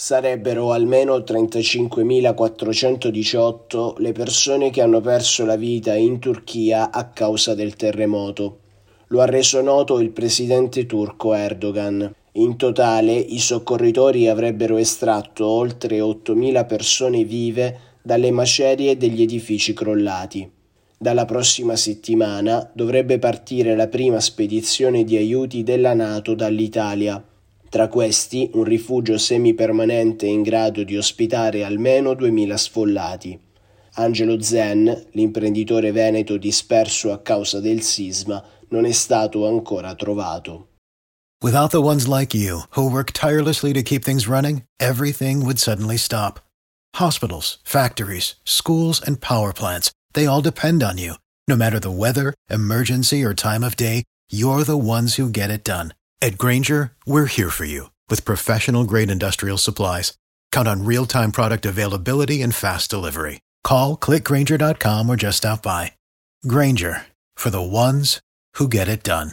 Sarebbero almeno 35.418 le persone che hanno perso la vita in Turchia a causa del terremoto. Lo ha reso noto il presidente turco Erdogan. In totale i soccorritori avrebbero estratto oltre 8.000 persone vive dalle macerie degli edifici crollati. Dalla prossima settimana dovrebbe partire la prima spedizione di aiuti della Nato dall'Italia. Tra questi un rifugio semipermanente in grado di ospitare almeno 2000 sfollati. Angelo Zen, l'imprenditore veneto disperso a causa del sisma, non è stato ancora trovato. Without the ones like you, who work tirelessly to keep things running, everything would suddenly stop. Hospitals, factories, schools, and power plants, they all depend on you. No matter the weather, emergency, or time of day, you're the ones who get it done. At Grainger, we're here for you with professional grade industrial supplies. Count on real time product availability and fast delivery. Call clickgrainger.com or just stop by. Grainger for the ones who get it done.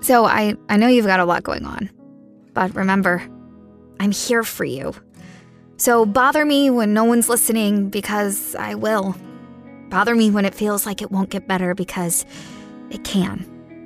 So I, I know you've got a lot going on. But remember, I'm here for you. So bother me when no one's listening because I will. Bother me when it feels like it won't get better because it can.